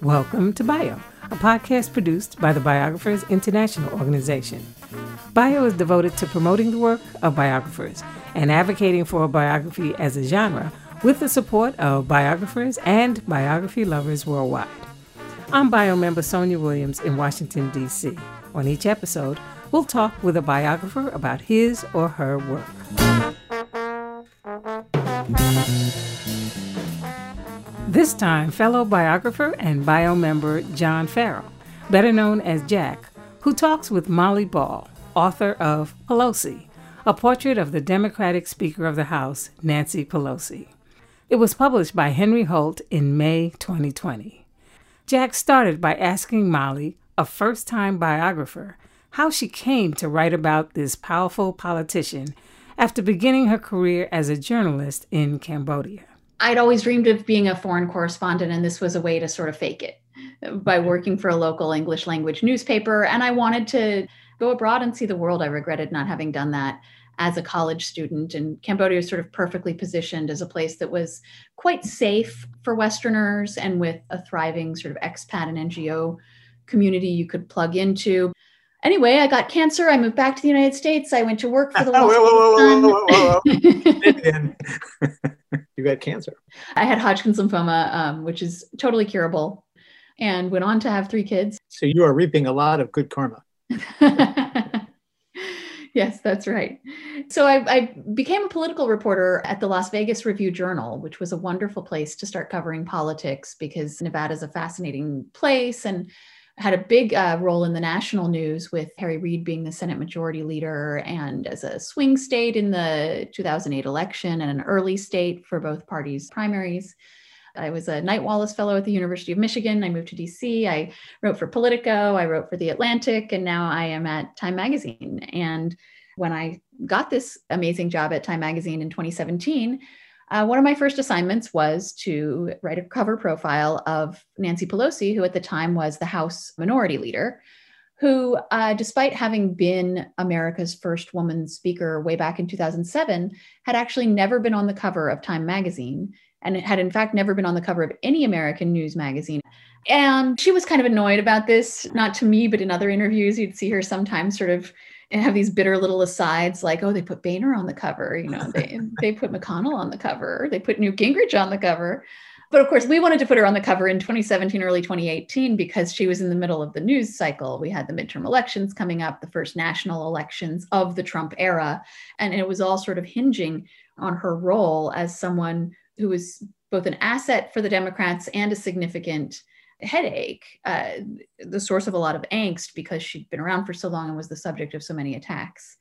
Welcome to Bio, a podcast produced by the Biographers International Organization. Bio is devoted to promoting the work of biographers and advocating for biography as a genre with the support of biographers and biography lovers worldwide. I'm Bio member Sonja Williams in Washington, D.C. On each episode, we'll talk with a biographer about his or her work. This time, fellow biographer and bio member John Farrell, better known as Jack, who talks with Molly Ball, author of Pelosi, a portrait of the Democratic Speaker of the House, Nancy Pelosi. It was published by Henry Holt in May 2020. Jack started by asking Molly, a first time biographer, how she came to write about this powerful politician after beginning her career as a journalist in Cambodia. I'd always dreamed of being a foreign correspondent, and this was a way to sort of fake it by working for a local English language newspaper. And I wanted to go abroad and see the world. I regretted not having done that as a college student. And Cambodia was sort of perfectly positioned as a place that was quite safe for Westerners and with a thriving sort of expat and NGO community you could plug into. Anyway, I got cancer. I moved back to the United States. I went to work for the whoa, whoa, whoa, you got cancer. I had Hodgkin's lymphoma, um, which is totally curable, and went on to have three kids. So you are reaping a lot of good karma. yes, that's right. So I, I, became a political reporter at the Las Vegas Review Journal, which was a wonderful place to start covering politics because Nevada is a fascinating place and had a big uh, role in the national news with Harry Reid being the Senate Majority Leader and as a swing state in the 2008 election and an early state for both parties' primaries. I was a Knight Wallace Fellow at the University of Michigan. I moved to DC. I wrote for Politico. I wrote for The Atlantic. And now I am at Time Magazine. And when I got this amazing job at Time Magazine in 2017, uh, one of my first assignments was to write a cover profile of Nancy Pelosi, who at the time was the House Minority Leader, who, uh, despite having been America's first woman speaker way back in 2007, had actually never been on the cover of Time magazine and had, in fact, never been on the cover of any American news magazine. And she was kind of annoyed about this, not to me, but in other interviews, you'd see her sometimes sort of and have these bitter little asides like, oh, they put Boehner on the cover, you know, they they put McConnell on the cover, they put Newt Gingrich on the cover. But of course, we wanted to put her on the cover in 2017, early 2018, because she was in the middle of the news cycle. We had the midterm elections coming up, the first national elections of the Trump era. And it was all sort of hinging on her role as someone who was both an asset for the Democrats and a significant headache, uh, the source of a lot of angst because she'd been around for so long and was the subject of so many attacks.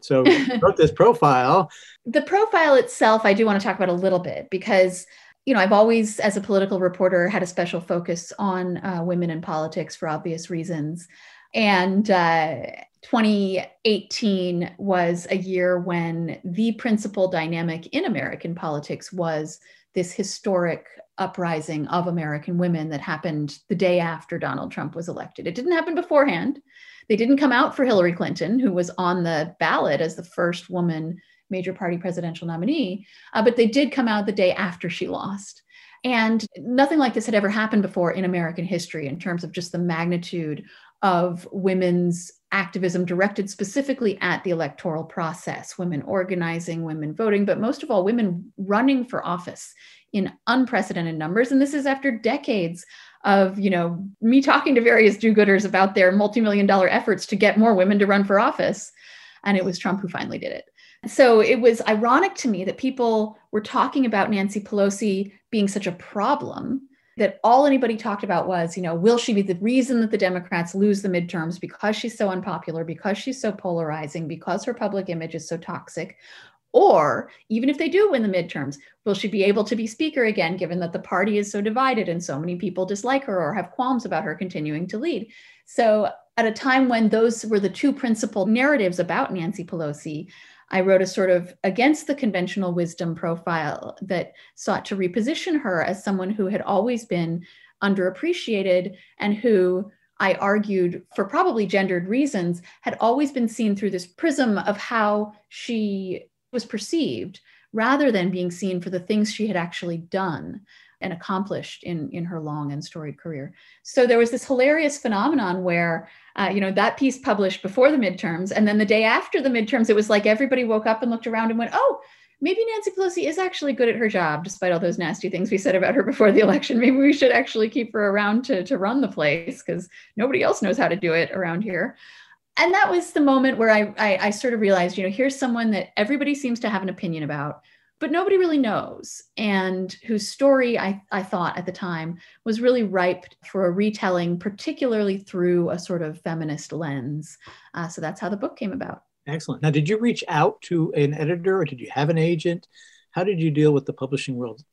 So wrote this profile. the profile itself, I do want to talk about a little bit because you know I've always, as a political reporter, had a special focus on uh, women in politics for obvious reasons, and. Uh, 2018 was a year when the principal dynamic in American politics was this historic uprising of American women that happened the day after Donald Trump was elected. It didn't happen beforehand. They didn't come out for Hillary Clinton, who was on the ballot as the first woman major party presidential nominee, uh, but they did come out the day after she lost. And nothing like this had ever happened before in American history in terms of just the magnitude of women's activism directed specifically at the electoral process women organizing, women voting, but most of all, women running for office in unprecedented numbers. And this is after decades of you know me talking to various do-gooders about their multi-million dollar efforts to get more women to run for office and it was trump who finally did it so it was ironic to me that people were talking about nancy pelosi being such a problem that all anybody talked about was, you know, will she be the reason that the Democrats lose the midterms because she's so unpopular, because she's so polarizing, because her public image is so toxic? Or even if they do win the midterms, will she be able to be speaker again, given that the party is so divided and so many people dislike her or have qualms about her continuing to lead? So, at a time when those were the two principal narratives about Nancy Pelosi, I wrote a sort of against the conventional wisdom profile that sought to reposition her as someone who had always been underappreciated and who I argued, for probably gendered reasons, had always been seen through this prism of how she was perceived rather than being seen for the things she had actually done and accomplished in in her long and storied career. So there was this hilarious phenomenon where uh, you know that piece published before the midterms, and then the day after the midterms, it was like everybody woke up and looked around and went, "Oh." Maybe Nancy Pelosi is actually good at her job, despite all those nasty things we said about her before the election. Maybe we should actually keep her around to, to run the place because nobody else knows how to do it around here and that was the moment where I, I, I sort of realized, you know, here's someone that everybody seems to have an opinion about but nobody really knows, and whose story I, I thought at the time was really ripe for a retelling, particularly through a sort of feminist lens. Uh, so that's how the book came about. Excellent. Now, did you reach out to an editor or did you have an agent? How did you deal with the publishing world?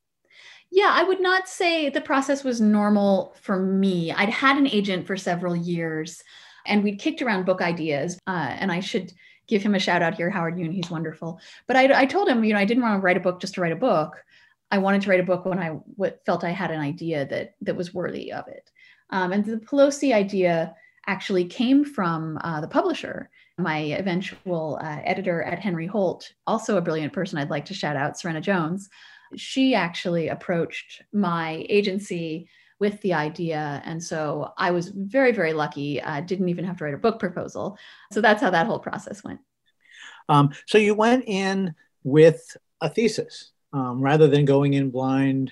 Yeah, I would not say the process was normal for me. I'd had an agent for several years and we'd kicked around book ideas. Uh, and I should give him a shout out here, Howard Yoon. He's wonderful. But I, I told him, you know, I didn't want to write a book just to write a book. I wanted to write a book when I w- felt I had an idea that that was worthy of it. Um, and the Pelosi idea actually came from uh, the publisher, my eventual uh, editor at Henry Holt, also a brilliant person I'd like to shout out, Serena Jones. She actually approached my agency with the idea. And so I was very, very lucky. I didn't even have to write a book proposal. So that's how that whole process went. Um, so you went in with a thesis um, rather than going in blind.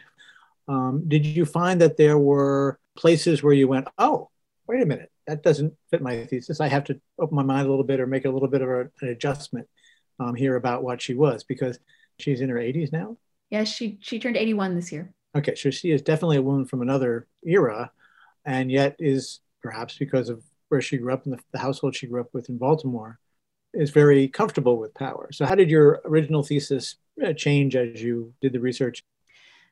Um, did you find that there were places where you went, oh, wait a minute, that doesn't fit my thesis. I have to open my mind a little bit or make a little bit of a, an adjustment um, here about what she was because she's in her 80s now. Yes, she she turned 81 this year. Okay, so she is definitely a woman from another era, and yet is perhaps because of where she grew up in the, the household she grew up with in Baltimore, is very comfortable with power. So, how did your original thesis uh, change as you did the research?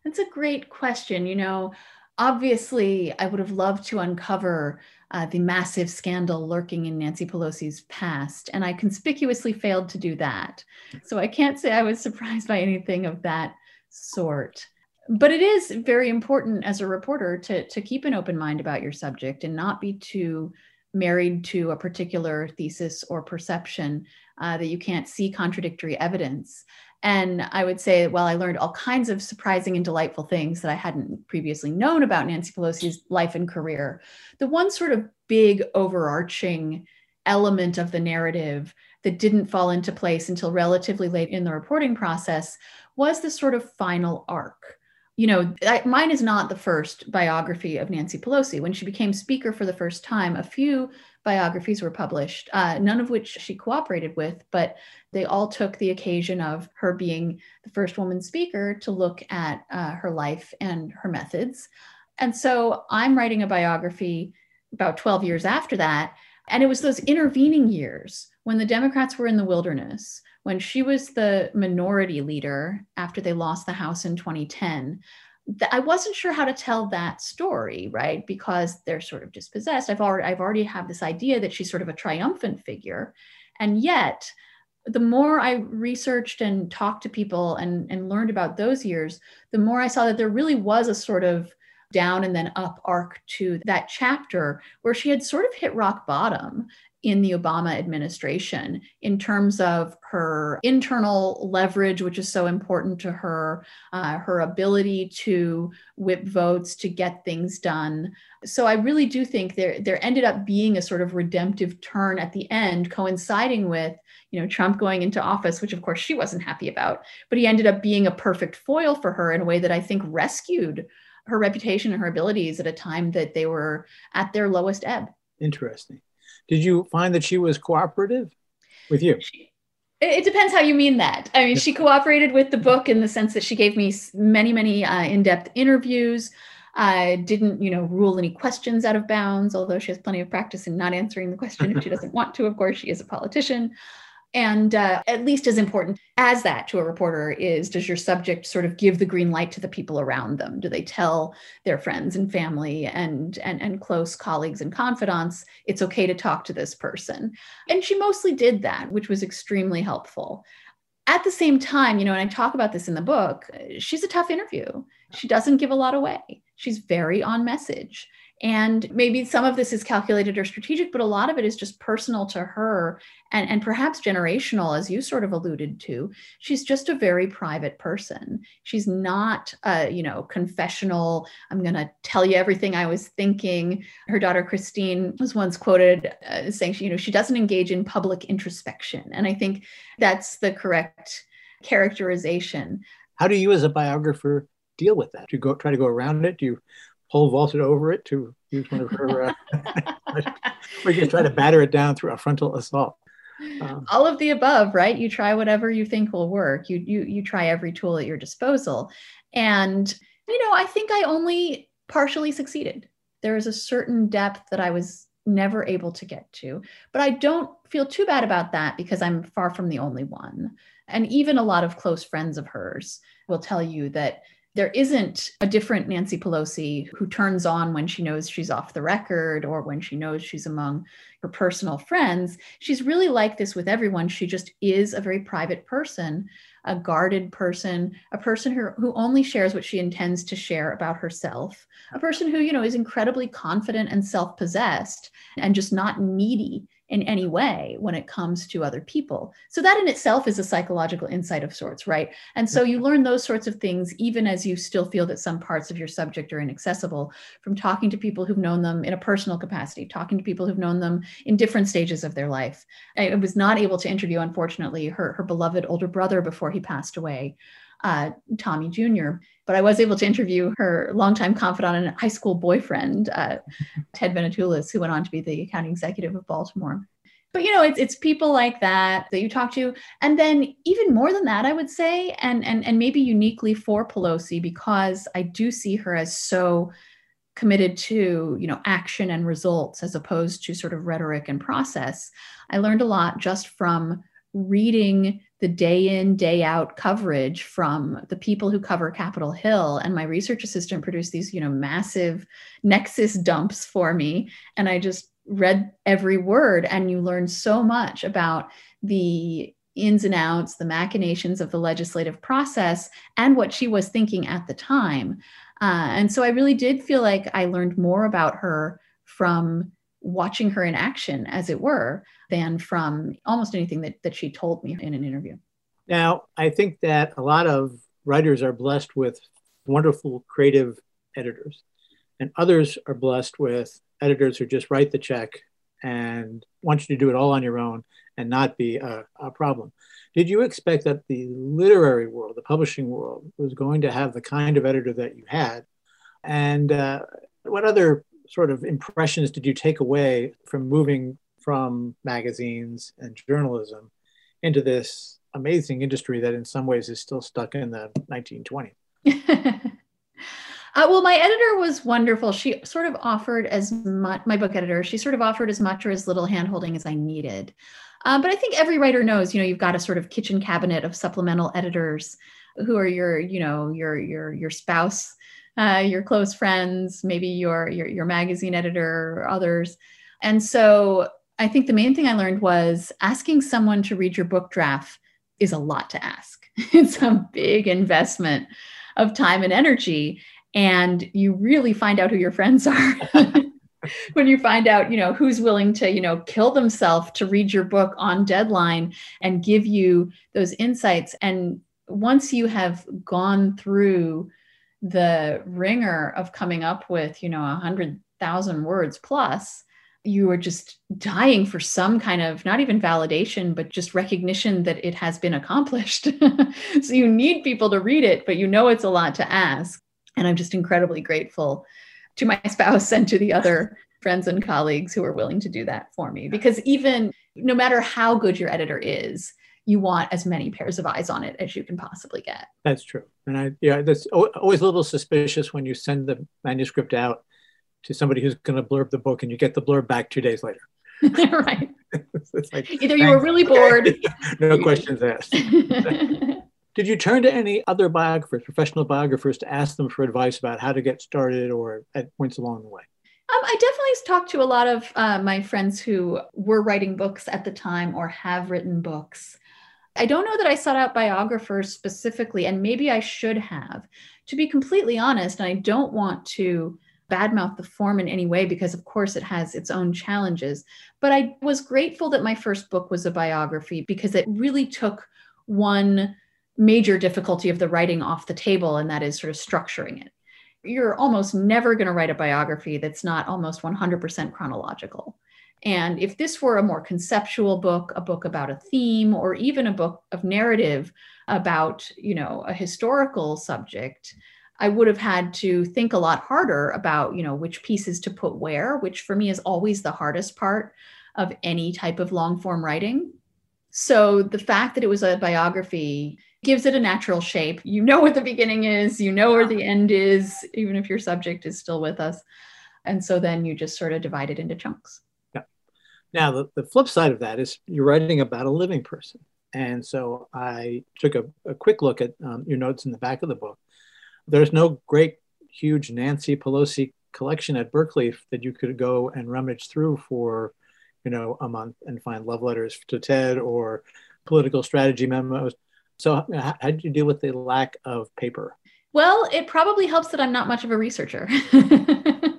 That's a great question. You know, obviously, I would have loved to uncover uh, the massive scandal lurking in Nancy Pelosi's past, and I conspicuously failed to do that. So, I can't say I was surprised by anything of that sort but it is very important as a reporter to, to keep an open mind about your subject and not be too married to a particular thesis or perception uh, that you can't see contradictory evidence. And I would say, while I learned all kinds of surprising and delightful things that I hadn't previously known about Nancy Pelosi's life and career, the one sort of big overarching element of the narrative that didn't fall into place until relatively late in the reporting process was the sort of final arc you know, I, mine is not the first biography of Nancy Pelosi. When she became speaker for the first time, a few biographies were published, uh, none of which she cooperated with, but they all took the occasion of her being the first woman speaker to look at uh, her life and her methods. And so I'm writing a biography about 12 years after that. And it was those intervening years when the Democrats were in the wilderness when she was the minority leader after they lost the House in 2010, I wasn't sure how to tell that story, right? Because they're sort of dispossessed. I've already I've already have this idea that she's sort of a triumphant figure, and yet the more I researched and talked to people and, and learned about those years, the more I saw that there really was a sort of down and then up arc to that chapter where she had sort of hit rock bottom in the Obama administration in terms of her internal leverage, which is so important to her, uh, her ability to whip votes, to get things done. So I really do think there, there ended up being a sort of redemptive turn at the end, coinciding with you know Trump going into office, which of course she wasn't happy about, but he ended up being a perfect foil for her in a way that I think rescued her reputation and her abilities at a time that they were at their lowest ebb. Interesting. Did you find that she was cooperative with you? it depends how you mean that. I mean, she cooperated with the book in the sense that she gave me many, many uh, in-depth interviews. I didn't, you know, rule any questions out of bounds, although she has plenty of practice in not answering the question if she doesn't want to. Of course, she is a politician. And uh, at least as important as that to a reporter is does your subject sort of give the green light to the people around them? Do they tell their friends and family and, and, and close colleagues and confidants it's okay to talk to this person? And she mostly did that, which was extremely helpful. At the same time, you know, and I talk about this in the book, she's a tough interview. She doesn't give a lot away. She's very on message. And maybe some of this is calculated or strategic, but a lot of it is just personal to her and, and perhaps generational, as you sort of alluded to. She's just a very private person. She's not, a, you know, confessional. I'm going to tell you everything I was thinking. Her daughter Christine was once quoted uh, saying, she, you know, she doesn't engage in public introspection. And I think that's the correct characterization. How do you, as a biographer, deal with that? Do you go try to go around it? Do you pole vaulted over it to use one of her, uh, or just try to batter it down through a frontal assault. Um, All of the above, right? You try whatever you think will work. You you you try every tool at your disposal, and you know I think I only partially succeeded. There is a certain depth that I was never able to get to, but I don't feel too bad about that because I'm far from the only one. And even a lot of close friends of hers will tell you that there isn't a different Nancy Pelosi who turns on when she knows she's off the record or when she knows she's among her personal friends. She's really like this with everyone. She just is a very private person, a guarded person, a person who, who only shares what she intends to share about herself, a person who, you know, is incredibly confident and self possessed and just not needy in any way when it comes to other people. So that in itself is a psychological insight of sorts, right? And so you learn those sorts of things even as you still feel that some parts of your subject are inaccessible from talking to people who've known them in a personal capacity, talking to people who've known them in different stages of their life. I was not able to interview, unfortunately, her, her beloved older brother before he passed away uh, Tommy Jr. But I was able to interview her longtime confidant and high school boyfriend, uh, Ted Venetoulis, who went on to be the county executive of Baltimore. But you know, it's it's people like that that you talk to, and then even more than that, I would say, and and and maybe uniquely for Pelosi, because I do see her as so committed to you know action and results as opposed to sort of rhetoric and process. I learned a lot just from reading the day in day out coverage from the people who cover capitol hill. And my research assistant produced these you know massive Nexis dumps for me. And i just read every word. And you learn so much about the ins and outs the machinations of the legislative process and what she was thinking at the time. Uh, and so i really did feel like i learned more about her from watching her in action, as it were, than from almost anything that, that she told me in an interview. Now, I think that a lot of writers are blessed with wonderful creative editors, and others are blessed with editors who just write the check and want you to do it all on your own and not be a, a problem. Did you expect that the literary world, the publishing world, was going to have the kind of editor that you had? And uh, what other sort of impressions did you take away from moving from magazines and journalism into this amazing industry that in some ways is still stuck in the 1920s? Uh, well, my editor was wonderful. She sort of offered as much, my book editor, she sort of offered as much or as little handholding as I needed. Um, but I think every writer knows, you know, you've got a sort of kitchen cabinet of supplemental editors who are your, you know, your your your spouse uh, your close friends, maybe your, your your magazine editor or others. And so I think the main thing I learned was asking someone to read your book draft is a lot to ask. it's a big investment of time and energy and you really find out who your friends are. when you find out you know who's willing to you know kill themselves to read your book on deadline and give you those insights and once you have gone through the wringer of coming up with, you know, a hundred thousand words plus, you are just dying for some kind of not even validation, but just recognition that it has been accomplished. so you need people to read it, but you know it's a lot to ask. And I'm just incredibly grateful to my spouse and to the other friends and colleagues who are willing to do that for me. Because even no matter how good your editor is, you want as many pairs of eyes on it as you can possibly get. That's true. And I, yeah, that's always a little suspicious when you send the manuscript out to somebody who's going to blurb the book and you get the blurb back two days later. right. like, Either you were really bored. no questions asked. Did you turn to any other biographers, professional biographers, to ask them for advice about how to get started or at points along the way? Um, I definitely talked to a lot of uh, my friends who were writing books at the time or have written books. I don't know that I sought out biographers specifically, and maybe I should have. To be completely honest, and I don't want to badmouth the form in any way because, of course, it has its own challenges. But I was grateful that my first book was a biography because it really took one major difficulty of the writing off the table, and that is sort of structuring it. You're almost never going to write a biography that's not almost 100% chronological. And if this were a more conceptual book, a book about a theme, or even a book of narrative about, you know, a historical subject, I would have had to think a lot harder about, you know, which pieces to put where, which for me is always the hardest part of any type of long form writing. So the fact that it was a biography gives it a natural shape. You know what the beginning is, you know where the end is, even if your subject is still with us. And so then you just sort of divide it into chunks. Now, the, the flip side of that is you're writing about a living person. And so I took a, a quick look at um, your notes in the back of the book. There's no great, huge Nancy Pelosi collection at Berkeley that you could go and rummage through for, you know, a month and find love letters to Ted or political strategy memos. So, how, how did you deal with the lack of paper? Well, it probably helps that I'm not much of a researcher.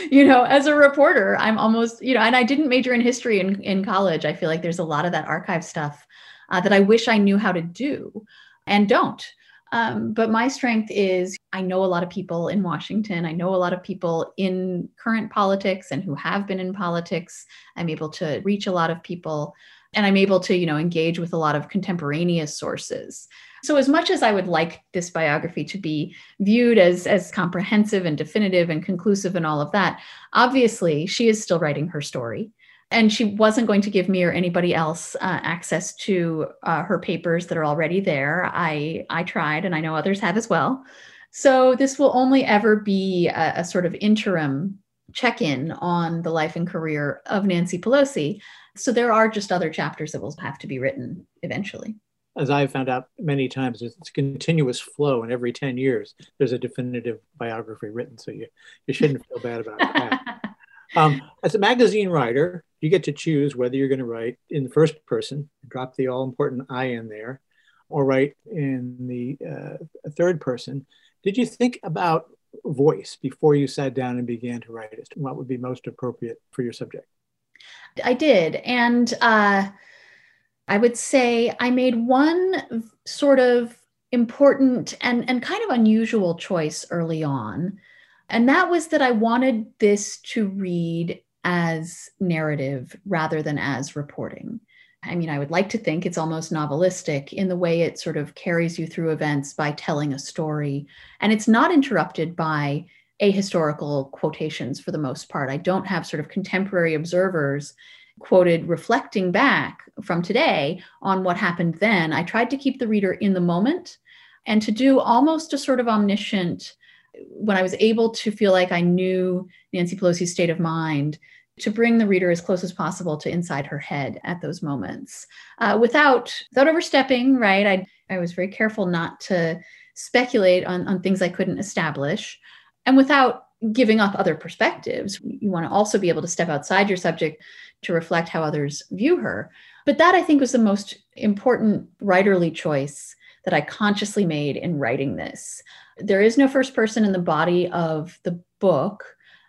you know, as a reporter, I'm almost, you know, and I didn't major in history in, in college. I feel like there's a lot of that archive stuff uh, that I wish I knew how to do and don't. Um, but my strength is I know a lot of people in Washington. I know a lot of people in current politics and who have been in politics. I'm able to reach a lot of people and I'm able to, you know, engage with a lot of contemporaneous sources. So as much as I would like this biography to be viewed as as comprehensive and definitive and conclusive and all of that, obviously she is still writing her story and she wasn't going to give me or anybody else uh, access to uh, her papers that are already there. I I tried, and I know others have as well. So this will only ever be a, a sort of interim check-in on the life and career of Nancy Pelosi. So there are just other chapters that will have to be written eventually. As I've found out many times, it's a continuous flow, and every 10 years there's a definitive biography written. So you, you shouldn't feel bad about that. Um, as a magazine writer, you get to choose whether you're going to write in the first person, drop the all important I in there, or write in the uh, third person. Did you think about voice before you sat down and began to write it? What would be most appropriate for your subject? I did. And uh, I would say I made one sort of important and, and kind of unusual choice early on. And that was that I wanted this to read as narrative rather than as reporting. I mean, I would like to think it's almost novelistic in the way it sort of carries you through events by telling a story. And it's not interrupted by ahistorical quotations for the most part. I don't have sort of contemporary observers quoted reflecting back from today on what happened then. I tried to keep the reader in the moment and to do almost a sort of omniscient when I was able to feel like I knew Nancy Pelosi's state of mind, to bring the reader as close as possible to inside her head at those moments, uh, without without overstepping. Right, I I was very careful not to speculate on on things I couldn't establish, and without giving up other perspectives. You want to also be able to step outside your subject to reflect how others view her. But that I think was the most important writerly choice that I consciously made in writing this there is no first person in the body of the book.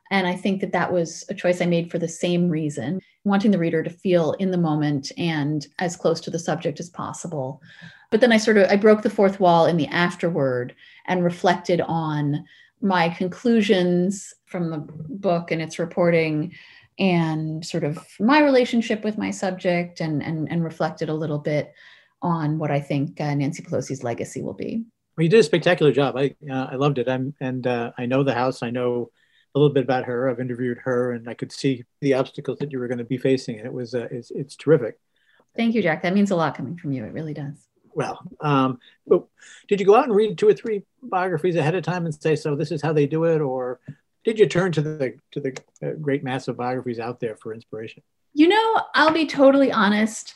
And I think that that was a choice I made for the same reason, wanting the reader to feel in the moment and as close to the subject as possible. But then I sort of I broke the fourth wall in the afterword and reflected on my conclusions from the book and its reporting and sort of my relationship with my subject and and, and reflected a little bit on what I think uh, Nancy Pelosi's legacy will be. Well, you did a spectacular job. I uh, I loved it. I'm and uh, I know the house. I know a little bit about her. I've interviewed her, and I could see the obstacles that you were going to be facing, and it was uh, it's, it's terrific. Thank you, Jack. That means a lot coming from you. It really does. Well, um, but did you go out and read two or three biographies ahead of time and say, "So this is how they do it," or did you turn to the to the uh, great mass of biographies out there for inspiration? You know, I'll be totally honest.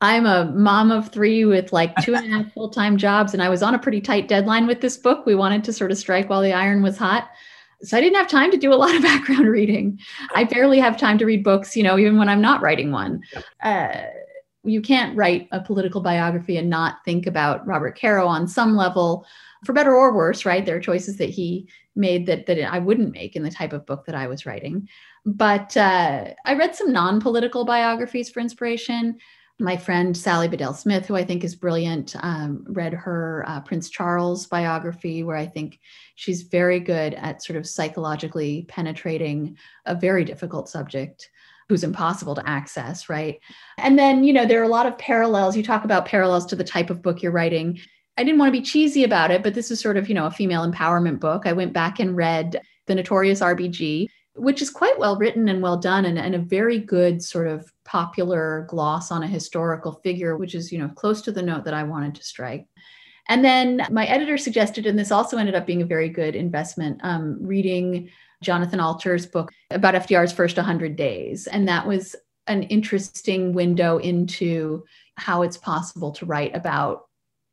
I'm a mom of three with like two and a half full time jobs, and I was on a pretty tight deadline with this book. We wanted to sort of strike while the iron was hot. So I didn't have time to do a lot of background reading. I barely have time to read books, you know, even when I'm not writing one. Uh, you can't write a political biography and not think about Robert Caro on some level. for better or worse, right? There are choices that he made that, that I wouldn't make in the type of book that I was writing. But uh, I read some non political biographies for inspiration. My friend Sally Bedell Smith, who I think is brilliant, um, read her uh, Prince Charles biography, where I think she's very good at sort of psychologically penetrating a very difficult subject who's impossible to access, right? And then, you know, there are a lot of parallels. You talk about parallels to the type of book you're writing. I didn't want to be cheesy about it, but this is sort of, you know, a female empowerment book. I went back and read The Notorious RBG, which is quite well written and well done and, and a very good sort of popular gloss on a historical figure, which is, you know, close to the note that I wanted to strike. And then my editor suggested, and this also ended up being a very good investment, um, reading Jonathan Alter's book about FDR's first 100 days. And that was an interesting window into how it's possible to write about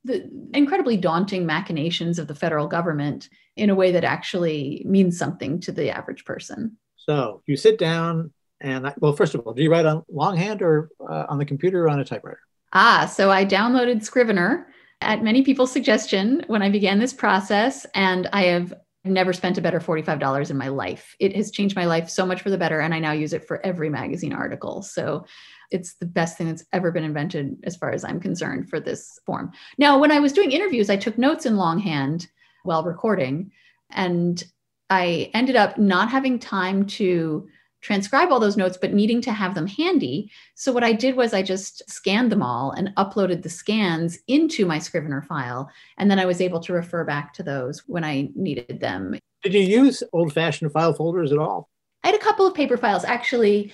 the incredibly daunting machinations of the federal government in a way that actually means something to the average person. So you sit down and, well, first of all, do you write on longhand or uh, on the computer or on a typewriter? Ah, so I downloaded Scrivener at many people's suggestion when I began this process, and I have never spent a better $45 in my life. It has changed my life so much for the better, and I now use it for every magazine article. So it's the best thing that's ever been invented as far as I'm concerned for this form. Now, when I was doing interviews, I took notes in longhand while recording, and I ended up not having time to transcribe all those notes, but needing to have them handy. So what I did was I just scanned them all and uploaded the scans into my Scrivener file. And then I was able to refer back to those when I needed them. Did you use old fashioned file folders at all? I had a couple of paper files. Actually,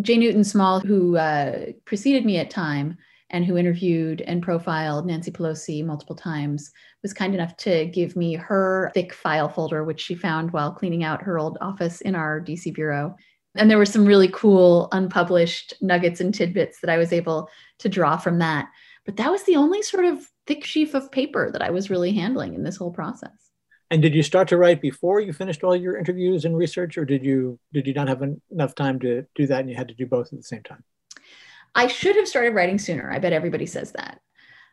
Jay Newton-Small, who uh, preceded me at Time and who interviewed and profiled Nancy Pelosi multiple times, was kind enough to give me her thick file folder, which she found while cleaning out her old office in our DC bureau. And there were some really cool unpublished nuggets and tidbits that I was able to draw from that. But that was the only sort of thick sheaf of paper that I was really handling in this whole process. And did you start to write before you finished all your interviews and research, or did you did you not have en- enough time to do that, and you had to do both at the same time? I should have started writing sooner. I bet everybody says that.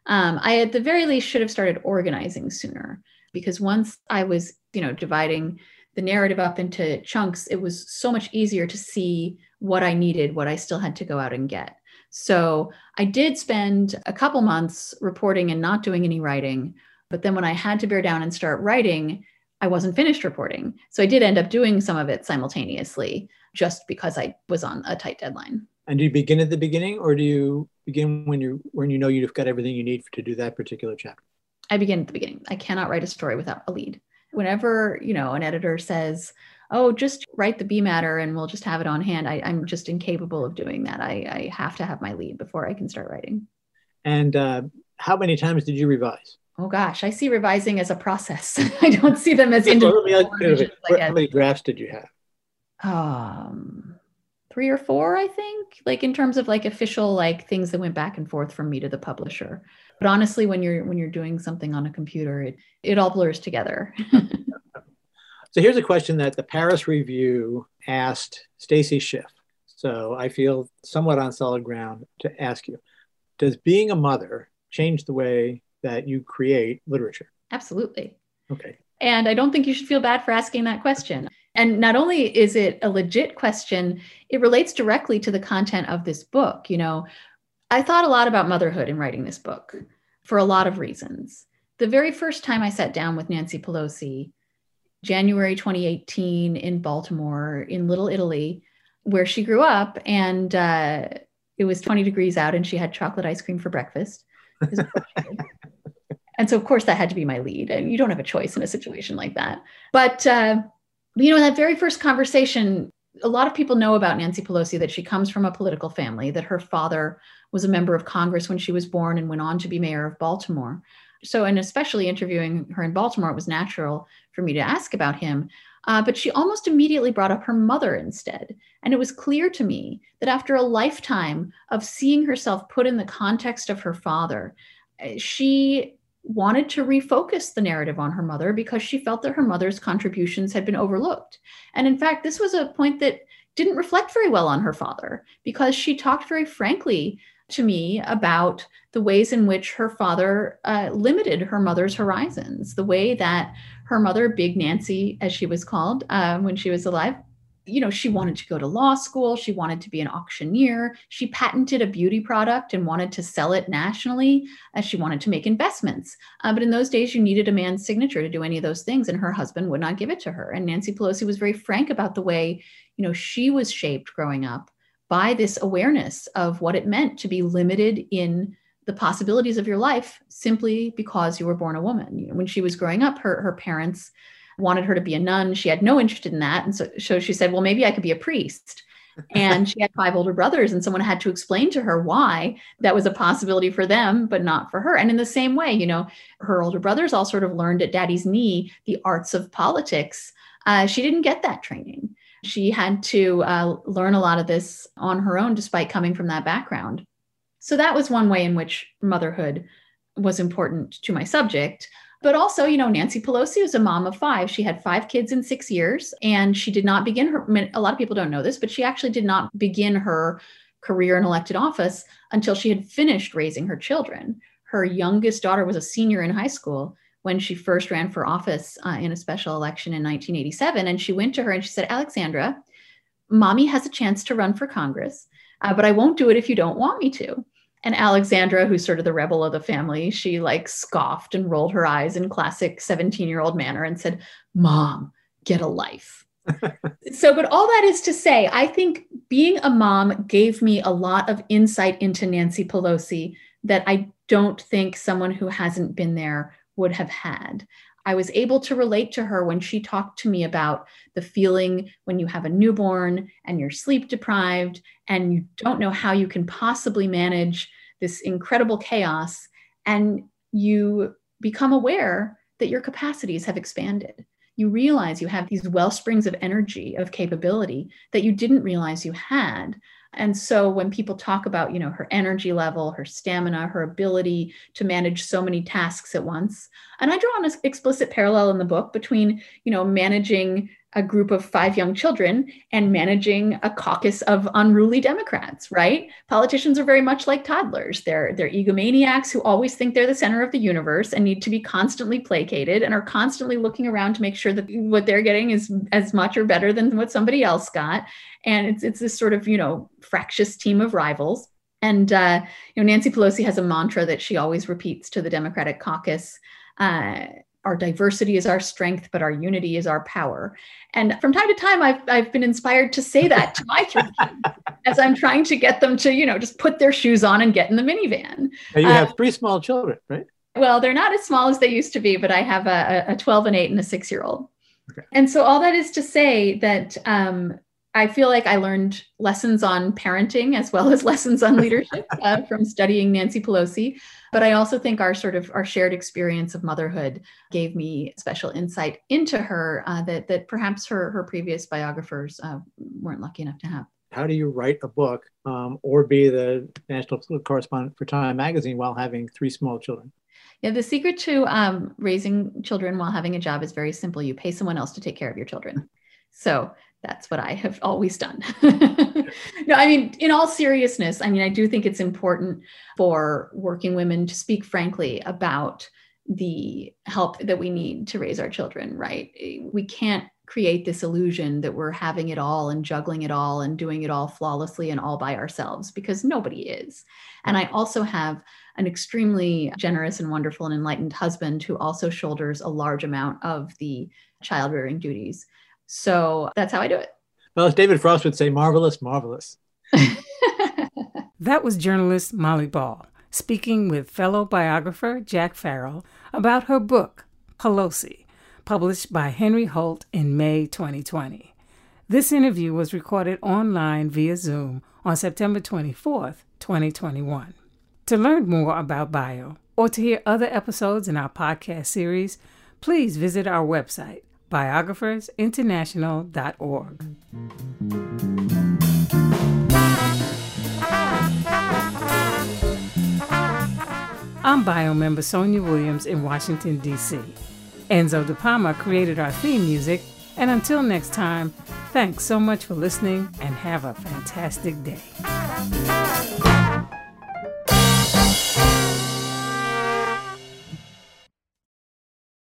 Um, I at the very least should have started organizing sooner because once I was, you know, dividing the narrative up into chunks, it was so much easier to see what I needed, what I still had to go out and get. So I did spend a couple months reporting and not doing any writing but then when I had to bear down and start writing, I wasn't finished reporting. So I did end up doing some of it simultaneously just because I was on a tight deadline. And do you begin at the beginning or do you begin when you when you know you've got everything you need to do that particular chapter? I begin at the beginning. I cannot write a story without a lead. Whenever, you know, an editor says, oh, just write the B matter and we'll just have it on hand, I, am just incapable of doing that. I, I, have to have my lead before I can start writing. And uh, how many times did you revise? Oh gosh, I see revising as a process. I don't see them as individual. How many drafts did you have? Um, three or four, I think. Like in terms of like official like things that went back and forth from me to the publisher. But honestly, when you're when you're doing something on a computer, it it all blurs together. so here's a question that the Paris Review asked Stacy Schiff. So I feel somewhat on solid ground to ask you: Does being a mother change the way that you create literature? Absolutely. Okay. And I don't think you should feel bad for asking that question. And not only is it a legit question, it relates directly to the content of this book. You know, I thought a lot about motherhood in writing this book for a lot of reasons. The very first time I sat down with Nancy Pelosi, January 2018 in Baltimore, in Little Italy, where she grew up, and uh, it was 20 degrees out, and she had chocolate ice cream for breakfast. And so, of course, that had to be my lead. And you don't have a choice in a situation like that. But, uh, you know, in that very first conversation, a lot of people know about Nancy Pelosi that she comes from a political family, that her father was a member of Congress when she was born and went on to be mayor of Baltimore. So, and especially interviewing her in Baltimore, it was natural for me to ask about him. Uh, but she almost immediately brought up her mother instead. And it was clear to me that after a lifetime of seeing herself put in the context of her father, eh, she wanted to refocus the narrative on her mother because she felt that her mother's contributions had been overlooked. And in fact, this was a point that didn't reflect very well on her father because she talked very frankly to me about the ways in which her father uh, limited her mother's horizons, the way that her mother, Big Nancy, as she was called uh, when she was alive, you know, she wanted to go to law school. She wanted to be an auctioneer. She patented a beauty product and wanted to sell it nationally. Uh, she wanted to make investments. Uh, but in those days, you needed a man's signature to do any of those things, and her husband would not give it to her. And Nancy Pelosi was very frank about the way, you know, she was shaped growing up by this awareness of what it meant to be limited in the possibilities of your life simply because you were born a woman. You know, when she was growing up, her, her parents wanted her to be a nun. She had no interest in that. And so, so she said, well, maybe I could be a priest. and she had five older brothers, and someone had to explain to her why that was a possibility for them, but not for her. And in the same way, you know, her older brothers all sort of learned at daddy's knee the arts of politics. Uh, she didn't get that training. She had to uh, learn a lot of this on her own, despite coming from that background. So that was one way in which motherhood was important to my subject but also, you know, Nancy Pelosi was a mom of five. She had five kids in six years, and she did not begin her. A lot of people don't know this, but she actually did not begin her career in elected office until she had finished raising her children. Her youngest daughter was a senior in high school when she first ran for office uh, in a special election in 1987. And she went to her and she said, Alexandra, mommy has a chance to run for Congress, uh, but I won't do it if you don't want me to. And Alexandra, who's sort of the rebel of the family, she like scoffed and rolled her eyes in classic 17 year old manner and said, Mom, get a life. so, but all that is to say, I think being a mom gave me a lot of insight into Nancy Pelosi that I don't think someone who hasn't been there would have had. I was able to relate to her when she talked to me about the feeling when you have a newborn and you're sleep deprived and you don't know how you can possibly manage this incredible chaos. And you become aware that your capacities have expanded. You realize you have these well springs of energy, of capability that you didn't realize you had. And so when people talk about, you know, her energy level, her stamina, her ability to manage so many tasks at once, and I draw an explicit parallel in the book between, you know, managing a group of five young children and managing a caucus of unruly Democrats, right? Politicians are very much like toddlers. They're they're egomaniacs who always think they're the center of the universe and need to be constantly placated and are constantly looking around to make sure that what they're getting is as much or better than what somebody else got. And it's it's this sort of, you know, fractious team of rivals. And uh, you know, Nancy Pelosi has a mantra that she always repeats to the Democratic caucus. Uh, our diversity is our strength, but our unity is our power. And from time to time, I've, I've been inspired to say that to my kids as I'm trying to get them to, you know, just put their shoes on and get in the minivan. Now you have uh, three small children, right? Well, they're not as small as they used to be, but I have a, a 12 and 8 and a six year old. Okay. And so all that is to say that um, I feel like I learned lessons on parenting as well as lessons on leadership uh, from studying Nancy Pelosi. But I also think our sort of our shared experience of motherhood gave me special insight into her uh, that that perhaps her her previous biographers uh, weren't lucky enough to have. How do you write a book um, or be the national correspondent for Time Magazine while having three small children? Yeah, the secret to um, raising children while having a job is very simple. You pay someone else to take care of your children. So that's what I have always done. no, I mean, in all seriousness, I mean, I do think it's important for working women to speak frankly about the help that we need to raise our children, right? We can't create this illusion that we're having it all and juggling it all and doing it all flawlessly and all by ourselves because nobody is. And I also have an extremely generous and wonderful and enlightened husband who also shoulders a large amount of the child rearing duties. So that's how I do it. Well, as David Frost would say, marvelous, marvelous. that was journalist Molly Ball speaking with fellow biographer Jack Farrell about her book, Pelosi, published by Henry Holt in May 2020. This interview was recorded online via Zoom on September 24th, 2021. To learn more about Bio or to hear other episodes in our podcast series, please visit our website, biographersinternational.org. I'm bio member Sonja Williams in Washington, D.C. Enzo De Palma created our theme music, and until next time, thanks so much for listening and have a fantastic day.